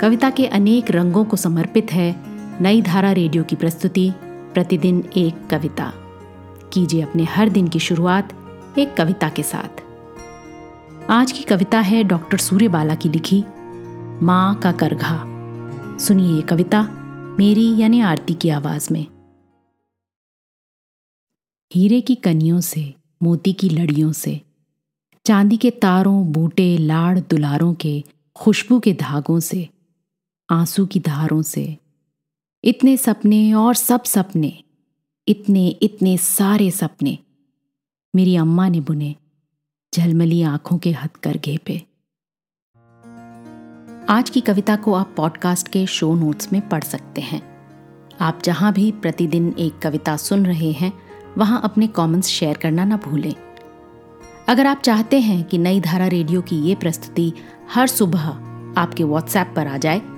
कविता के अनेक रंगों को समर्पित है नई धारा रेडियो की प्रस्तुति, प्रतिदिन एक कविता। कीजिए अपने हर दिन की शुरुआत एक कविता के साथ। आज की कविता है डॉक्टर सूर्य बाला की लिखी, माँ का करघा। सुनिए ये कविता मेरी यानी आरती की आवाज़ में। हीरे की कनियों से, मोती की लड़ियों से, चांदी के तारों, बूटे, लाड़, दुलारों के, खुशबू के धागों से आँसू की धारों से। इतने सपने और सब सपने, इतने इतने सारे सपने। मेरी अम्मा ने बुने झलमली आँखों के हथकरघे पे आज की कविता को आप पॉडकास्ट के शो नोट्स में पढ़ सकते हैं। आप जहाँ भी प्रतिदिन एक कविता सुन रहे हैं, वहाँ अपने कमेंट्स शेयर करना ना भूलें। अगर आप चाहते हैं कि नई धारा रेडियो की ये प्रस्तुति हर सुबह आपके व्हाट्सएप पर आ जाए